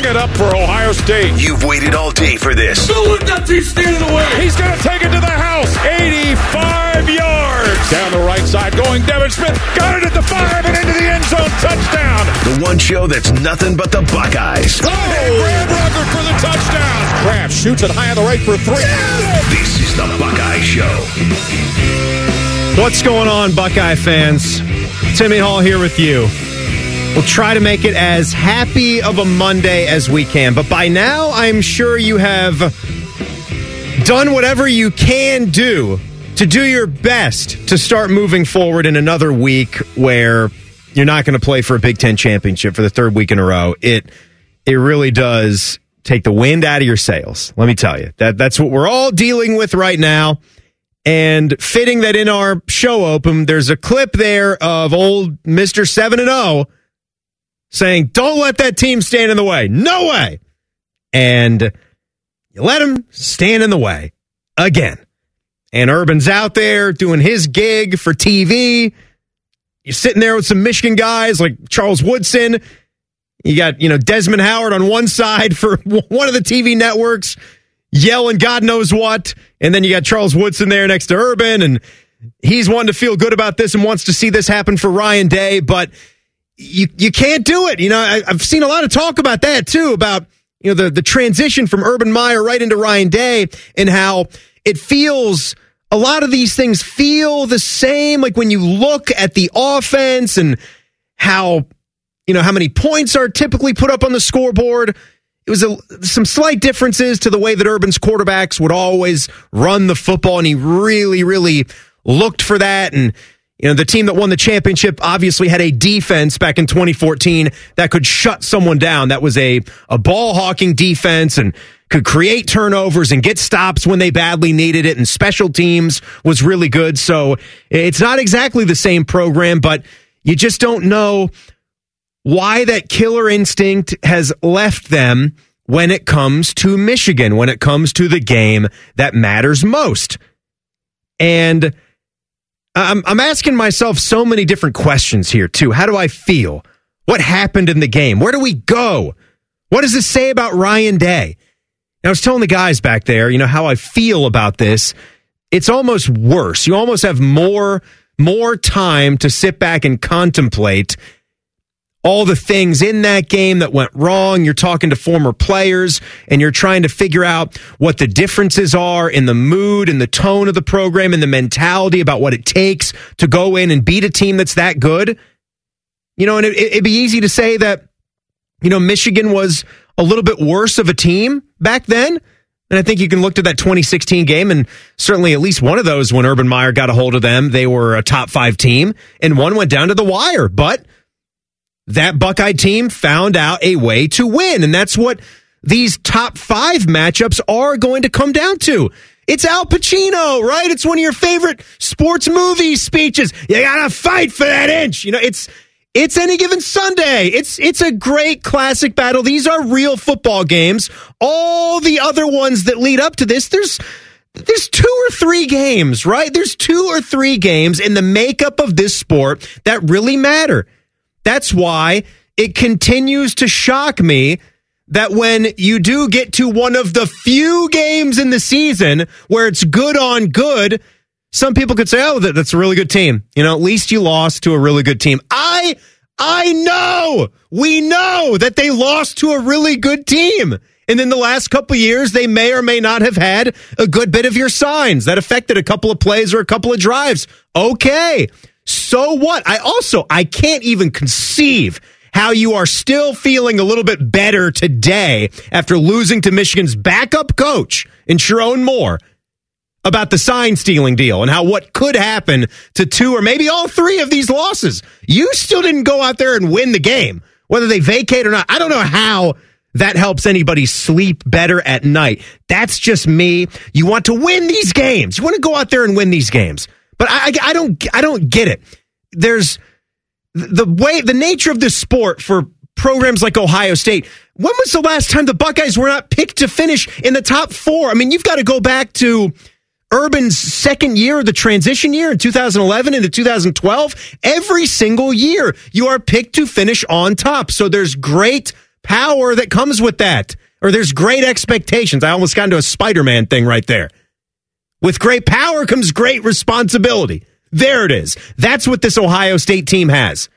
bring it up for Ohio State. You've waited all day for this. Don't let that team stand in the way. He's going to take it to the house. 85 yards. Down the right side going Devin Smith. Got it at the five and into the end zone. Touchdown. The one show that's nothing but the Buckeyes. Oh, Graham Rucker for the touchdown. Kraft shoots it high on the right for three. This is the Buckeye Show. What's going on, Buckeye fans? Timmy Hall here with you. We'll try to make it as happy of a Monday as we can, but by now I'm sure you have done whatever you can do to do your best to start moving forward in another week where you're not going to play for a Big Ten championship for the third week in a row. It it really does take the wind out of your sails. Let me tell you that that's what we're all dealing with right now. And fitting that in our show open, there's a clip there of old Mister Seven and Zero saying, "Don't let that team stand in the way. No way." And you let him stand in the way again. And Urban's out there doing his gig for TV. You're sitting there with some Michigan guys like Charles Woodson. You got, you know, Desmond Howard on one side for one of the TV networks yelling God knows what. And then you got Charles Woodson there next to Urban. And he's one to feel good about this and wants to see this happen for Ryan Day. But you, you can't do it. You know, I, I've seen a lot of talk about that too, about, you know, the, the transition from Urban Meyer right into Ryan Day and how it feels a lot of these things feel the same. Like when you look at the offense and how, you know, how many points are typically put up on the scoreboard. It was a, some slight differences to the way that Urban's quarterbacks would always run the football. And he really, really looked for that. And, you know, the team that won the championship obviously had a defense back in 2014 that could shut someone down. That was a, a ball hawking defense and could create turnovers and get stops when they badly needed it. And special teams was really good. So it's not exactly the same program, but you just don't know why that killer instinct has left them when it comes to Michigan, when it comes to the game that matters most. And I'm, I'm asking myself so many different questions here, too. How do I feel? What happened in the game? Where do we go? What does this say about Ryan Day? I was telling the guys back there, you know, how I feel about this. It's almost worse. You almost have more more time to sit back and contemplate all the things in that game that went wrong. You're talking to former players and you're trying to figure out what the differences are in the mood and the tone of the program and the mentality about what it takes to go in and beat a team that's that good. You know, and it, it'd be easy to say that, you know, Michigan was a little bit worse of a team back then. And I think you can look to that 2016 game, and certainly at least one of those when Urban Meyer got a hold of them, they were a top five team, and one went down to the wire. But that Buckeye team found out a way to win, and that's what these top five matchups are going to come down to. It's Al Pacino, right? It's one of your favorite sports movie speeches. You gotta fight for that inch. You know, it's it's any given Sunday. It's it's a great classic battle. These are real football games. All the other ones that lead up to this, there's there's two or three games, right? There's two or three games in the makeup of this sport that really matter. That's why it continues to shock me that when you do get to one of the few games in the season where it's good on good, some people could say, "Oh, that's a really good team." You know, at least you lost to a really good team. I I know. We know that they lost to a really good team. And in the last couple years, they may or may not have had a good bit of your signs that affected a couple of plays or a couple of drives. Okay. So what? I also I can't even conceive how you are still feeling a little bit better today after losing to Michigan's backup coach in Sherrone Moore about the sign stealing deal and how what could happen to two or maybe all three of these losses. You still didn't go out there and win the game, whether they vacate or not. I don't know how that helps anybody sleep better at night. That's just me. You want to win these games. You want to go out there and win these games. But I, I don't, I don't get it. There's the way, the nature of this sport for programs like Ohio State. When was the last time the Buckeyes were not picked to finish in the top four? I mean, you've got to go back to Urban's second year, the transition year in 2011 into 2012. Every single year, you are picked to finish on top. So there's great power that comes with that, or there's great expectations. I almost got into a Spider Man thing right there. With great power comes great responsibility. There it is. That's what this Ohio State team has.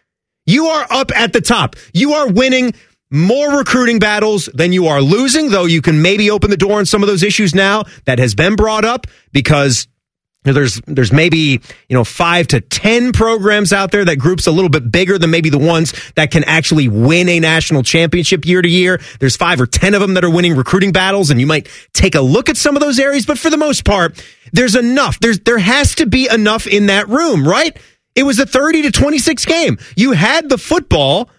You are up at the top. You are winning more recruiting battles than you are losing, though you can maybe open the door on some of those issues now that has been brought up because there's there's maybe you know five to ten programs out there that groups a little bit bigger than maybe the ones that can actually win a national championship year to year. There's five or ten of them that are winning recruiting battles, and you might take a look at some of those areas. But for the most part, there's enough. There's there has to be enough in that room, right? It was a 30 to 26 game. You had the football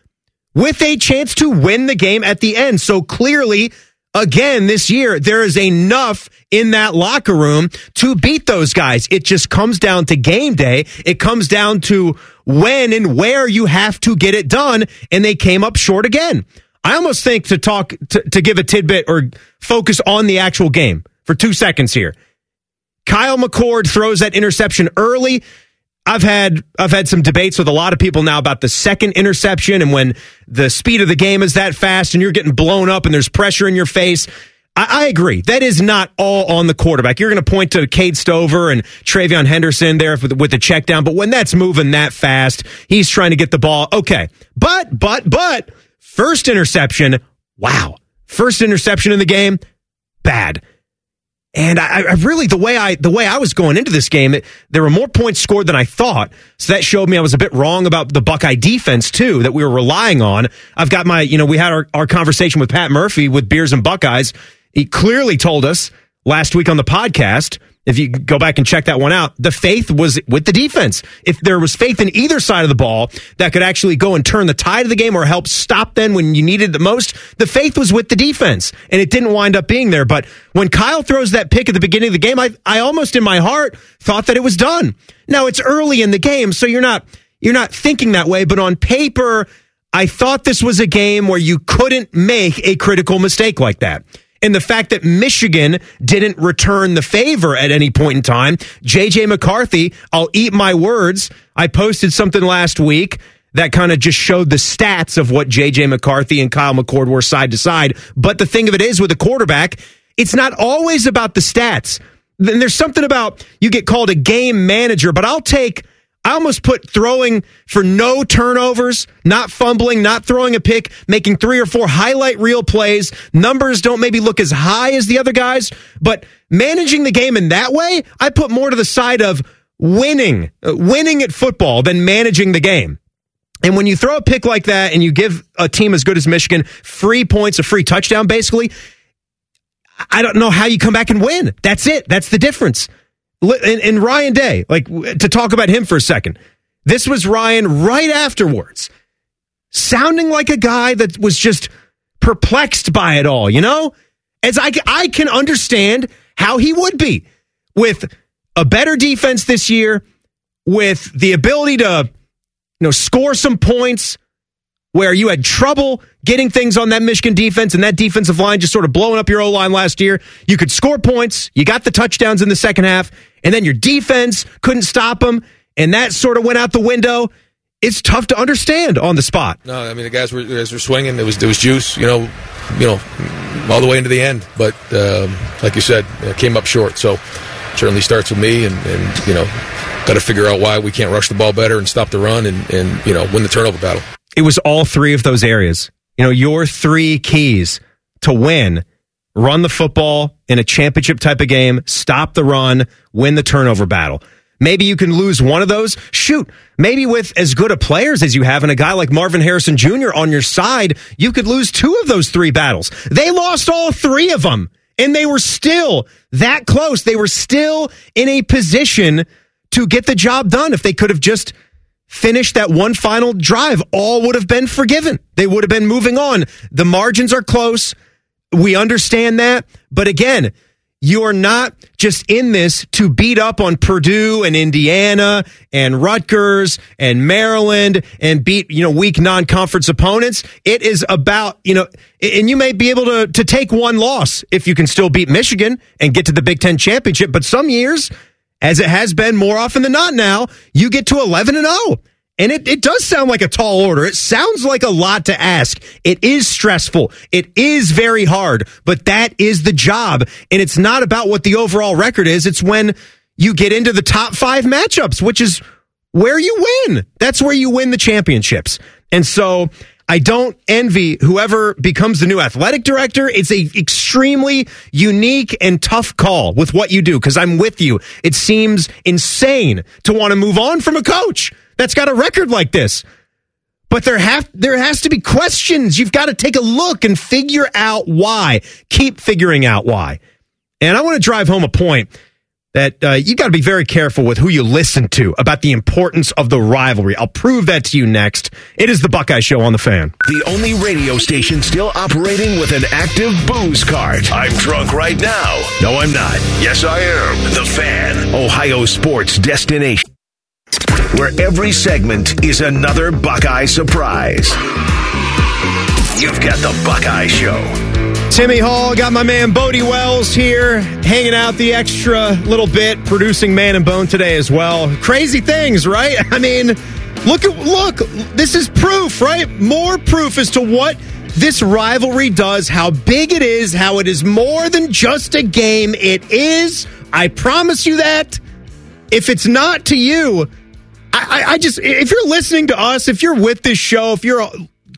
with a chance to win the game at the end. So clearly again this year, there is enough in that locker room to beat those guys. It just comes down to game day. It comes down to when and where you have to get it done. And they came up short again. I almost think to talk, to, to give a tidbit or focus on the actual game for two seconds here. Kyle McCord throws that interception early. I've had I've had some debates with a lot of people now about the second interception and when the speed of the game is that fast and you're getting blown up and there's pressure in your face. I, I agree. That is not all on the quarterback. You're going to point to Cade Stover and TreVeyon Henderson there with, with the check down, but when that's moving that fast, he's trying to get the ball. Okay. But, but, but, first interception, wow. First interception in the game, bad. And I, I, really the way I the way I was going into this game, it, there were more points scored than I thought. So that showed me I was a bit wrong about the Buckeye defense too that we were relying on. I've got my you know we had our, our conversation with Pat Murphy with Beers and Buckeyes. He clearly told us last week on the podcast if you go back and check that one out, the faith was with the defense. If there was faith in either side of the ball that could actually go and turn the tide of the game or help stop them when you needed the most, the faith was with the defense. And it didn't wind up being there. But when Kyle throws that pick at the beginning of the game, I, I almost in my heart thought that it was done. Now it's early in the game, so you're not, you're not thinking that way. But on paper, I thought this was a game where you couldn't make a critical mistake like that. And the fact that Michigan didn't return the favor at any point in time, JJ McCarthy, I'll eat my words. I posted something last week that kind of just showed the stats of what JJ McCarthy and Kyle McCord were side to side. But the thing of it is with a quarterback, it's not always about the stats. Then there's something about you get called a game manager, but I'll take I almost put throwing for no turnovers, not fumbling, not throwing a pick, making three or four highlight reel plays. Numbers don't maybe look as high as the other guys, but managing the game in that way, I put more to the side of winning, winning at football than managing the game. And when you throw a pick like that and you give a team as good as Michigan free points, a free touchdown, basically, I don't know how you come back and win. That's it. That's the difference and, and Ryan Day, like to talk about him for a second. This was Ryan right afterwards, sounding like a guy that was just perplexed by it all, you know? As I, I can understand how he would be with a better defense this year, with the ability to, you know, score some points where you had trouble getting things on that Michigan defense and that defensive line just sort of blowing up your O line last year. You could score points. You got the touchdowns in the second half, and then your defense couldn't stop them, and that sort of went out the window. It's tough to understand on the spot. No, I mean the guys were the guys were swinging. It was there was juice, you know, you know, all the way into the end. But um, like you said, it came up short. So certainly starts with me, and, and you know, got to figure out why we can't rush the ball better and stop the run, and, and you know, win the turnover battle. It was all three of those areas. You know, your three keys to win run the football in a championship type of game, stop the run, win the turnover battle. Maybe you can lose one of those. Shoot, maybe with as good a players as you have and a guy like Marvin Harrison Jr. on your side, you could lose two of those three battles. They lost all three of them, and they were still that close. They were still in a position to get the job done if they could have just finished that one final drive. All would have been forgiven. They would have been moving on. The margins are close. We understand that. But again, you are not just in this to beat up on Purdue and Indiana and Rutgers and Maryland and beat, you know, weak non-conference opponents. It is about, you know, and you may be able to, to take one loss if you can still beat Michigan and get to the Big Ten championship. But some years, as it has been more often than not now, you get to 11 and 0 And it, it does sound like a tall order. It sounds like a lot to ask. It is stressful. It is very hard, but that is the job. And it's not about what the overall record is. It's when you get into the top five matchups, which is where you win. That's where you win the championships. And so I don't envy whoever becomes the new athletic director. It's a extremely unique and tough call with what you do because I'm with you. It seems insane to want to move on from a coach that's got a record like this. But there have there has to be questions. You've got to take a look and figure out why. Keep figuring out why. And I want to drive home a point that uh, you got to be very careful with who you listen to about the importance of the rivalry. I'll prove that to you next. It is the Buckeye Show on the Fan. The only radio station still operating with an active booze card. I'm drunk right now. No, I'm not. Yes, I am. The Fan, Ohio sports destination. Where every segment is another Buckeye surprise. You've got the Buckeye Show. Timmy Hall, got my man Bodie Wells here, hanging out the extra little bit, producing Man and Bone today as well. Crazy things, right? I mean, look at look, this is proof, right? More proof as to what this rivalry does, how big it is, how it is more than just a game. It is, I promise you that. If it's not to you, I, I, just if you're listening to us, if you're with this show, if you're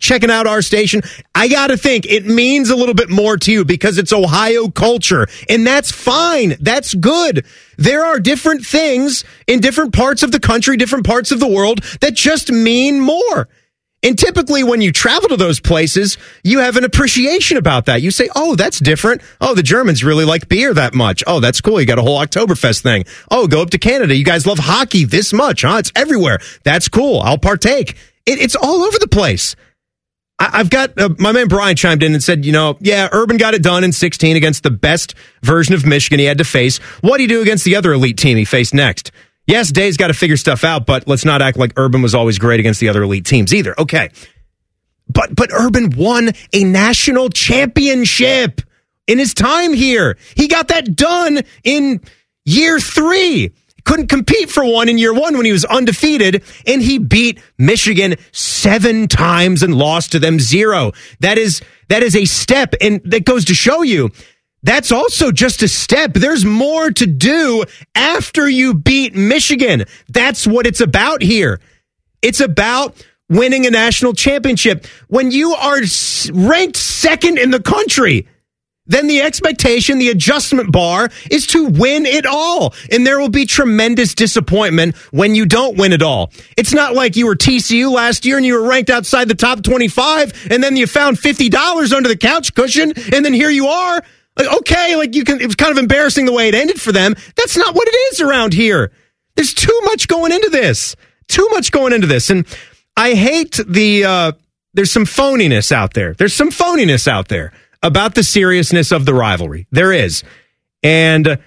checking out our station, I got to think it means a little bit more to you because it's Ohio culture. And that's fine. That's good. There are different things in different parts of the country, different parts of the world that just mean more. And typically, when you travel to those places, you have an appreciation about that. You say, oh, that's different. Oh, the Germans really like beer that much. Oh, that's cool. You got a whole Oktoberfest thing. Oh, go up to Canada. You guys love hockey this much, huh? It's everywhere. That's cool. I'll partake. It, it's all over the place. I, have got uh, my man Brian chimed in and said, you know, yeah, Urban got it done in 16 against the best version of Michigan he had to face. What do you do against the other elite team he faced next? Yes, Day's got to figure stuff out, but let's not act like Urban was always great against the other elite teams either. Okay. But but Urban won a national championship in his time here. He got that done in year 3. Couldn't compete for one in year 1 when he was undefeated and he beat Michigan 7 times and lost to them 0. That is that is a step and that goes to show you that's also just a step. There's more to do after you beat Michigan. That's what it's about here. It's about winning a national championship. When you are ranked second in the country, then the expectation, the adjustment bar is to win it all. And there will be tremendous disappointment when you don't win it all. It's not like you were TCU last year and you were ranked outside the top 25 and then you found $50 under the couch cushion and then here you are like, okay, like you can, it was kind of embarrassing the way it ended for them. That's not what it is around here. There's too much going into this. Too much going into this. And I hate the, uh, there's some phoniness out there. There's some phoniness out there about the seriousness of the rivalry. There is. And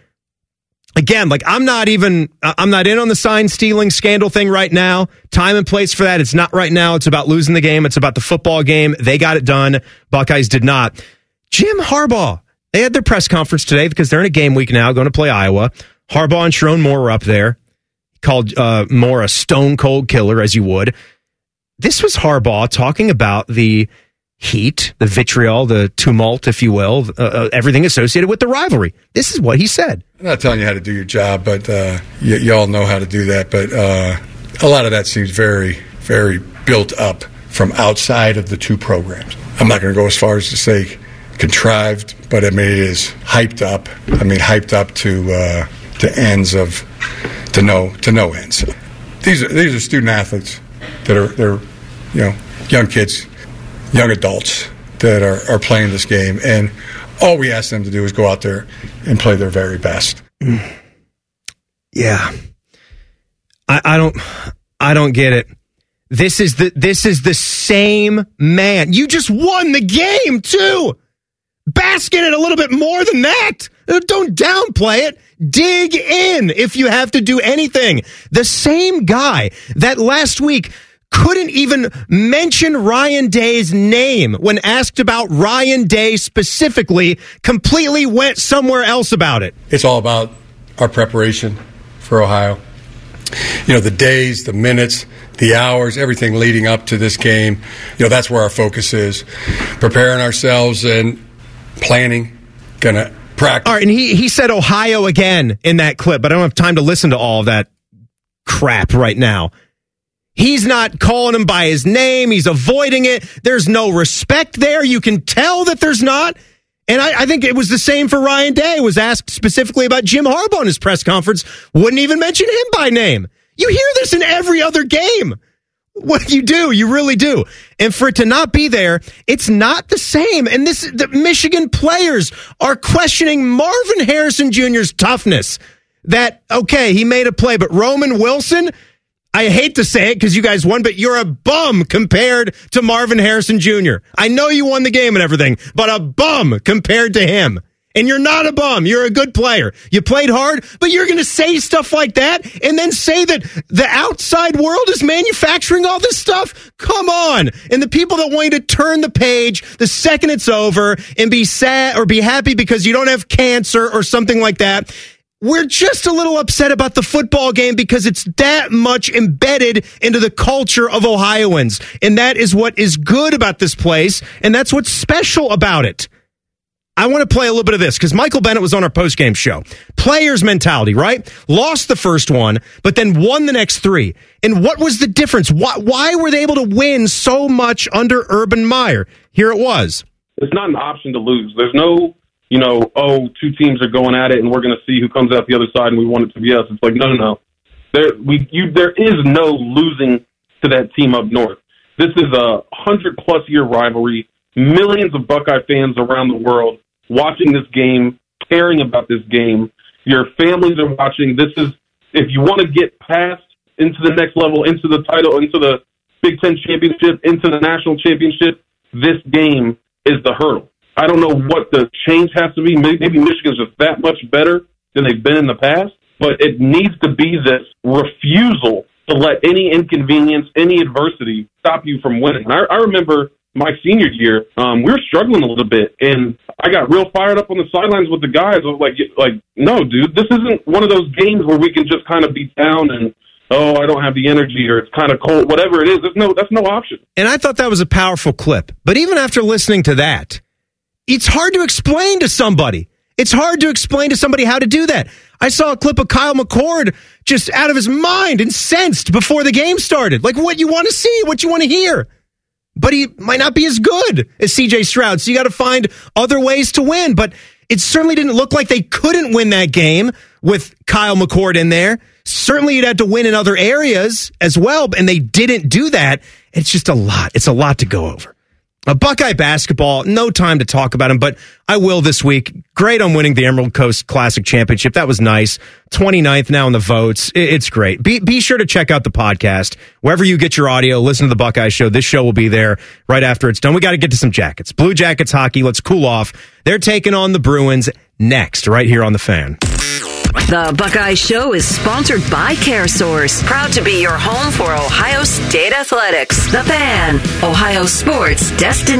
again, like I'm not even, I'm not in on the sign stealing scandal thing right now. Time and place for that. It's not right now. It's about losing the game. It's about the football game. They got it done. Buckeyes did not. Jim Harbaugh they had their press conference today because they're in a game week now, going to play Iowa. Harbaugh and Sherrone Moore were up there. He called uh, Moore a stone cold killer, as you would. This was Harbaugh talking about the heat, the vitriol, the tumult, if you will, uh, uh, everything associated with the rivalry. This is what he said. I'm not telling you how to do your job, but uh, y- you all know how to do that. But uh, a lot of that seems very, very built up from outside of the two programs. I'm not going to go as far as to say contrived, but I mean it is hyped up. I mean hyped up to uh, to ends of to no to no ends. These are these are student athletes that are they're you know young kids, young adults that are, are playing this game, and all we ask them to do is go out there and play their very best. Mm. Yeah, I, I don't I don't get it. This is the this is the same man. You just won the game too. Bask in it a little bit more than that. Don't downplay it. Dig in if you have to do anything. The same guy that last week couldn't even mention Ryan Day's name when asked about Ryan Day specifically, completely went somewhere else about it. It's all about our preparation for Ohio. you know, the days, the minutes, the hours, everything leading up to this game. You know, that's where our focus is. Preparing ourselves and planning, gonna practice. All right, and he he said Ohio again in that clip, but I don't have time to listen to all that crap right now. He's not calling him by his name. He's avoiding it. There's no respect there. You can tell that there's not. And I, I, think it was the same for Ryan Day. Was asked specifically about Jim Harbaugh in his press conference. Wouldn't even mention him by name. You hear this in every other game. What you do, you really do. And for it to not be there, it's not the same. And this, the Michigan players are questioning Marvin Harrison Jr.'s toughness. That, okay, he made a play, but Roman Wilson, I hate to say it because you guys won, but you're a bum compared to Marvin Harrison Jr. I know you won the game and everything, but a bum compared to him. And you're not a bum. You're a good player. You played hard, but you're going to say stuff like that and then say that the outside world is manufacturing all this stuff? Come on. And the people that want you to turn the page the second it's over and be sad or be happy because you don't have cancer or something like that. We're just a little upset about the football game because it's that much embedded into the culture of Ohioans. And that is what is good about this place. And that's what's special about it. I want to play a little bit of this because Michael Bennett was on our post game show. Players mentality, right? Lost the first one, but then won the next three. And what was the difference? Why, why were they able to win so much under Urban Meyer? Here it was. It's not an option to lose. There's no, you know, oh, two teams are going at it and we're going to see who comes out the other side and we want it to be us. It's like, no, no, no. There, we, you, there is no losing to that team up north. This is a hundred plus year rivalry. Millions of Buckeye fans around the world watching this game, caring about this game. Your families are watching. This is if you want to get past into the next level, into the title, into the Big Ten championship, into the national championship. This game is the hurdle. I don't know what the change has to be. Maybe Michigan's just that much better than they've been in the past, but it needs to be this refusal to let any inconvenience, any adversity stop you from winning. I, I remember my senior year, um, we were struggling a little bit, and I got real fired up on the sidelines with the guys. I was like, like, no, dude, this isn't one of those games where we can just kind of be down and oh, I don't have the energy or it's kind of cold, whatever it is. There's no, that's no option. And I thought that was a powerful clip. But even after listening to that, it's hard to explain to somebody. It's hard to explain to somebody how to do that. I saw a clip of Kyle McCord just out of his mind, incensed before the game started. Like what you want to see, what you want to hear but he might not be as good as CJ Stroud. So you got to find other ways to win. But it certainly didn't look like they couldn't win that game with Kyle McCord in there. Certainly you'd have to win in other areas as well, and they didn't do that. It's just a lot. It's a lot to go over. A Buckeye basketball, no time to talk about him, but I will this week. Great on winning the Emerald Coast Classic Championship. That was nice. 29th now in the votes. It's great. Be, be sure to check out the podcast. Wherever you get your audio, listen to the Buckeye Show. This show will be there right after it's done. We got to get to some jackets. Blue Jackets hockey. Let's cool off. They're taking on the Bruins next, right here on the fan. The Buckeye Show is sponsored by CareSource, proud to be your home for Ohio State athletics. The Fan, Ohio sports destination.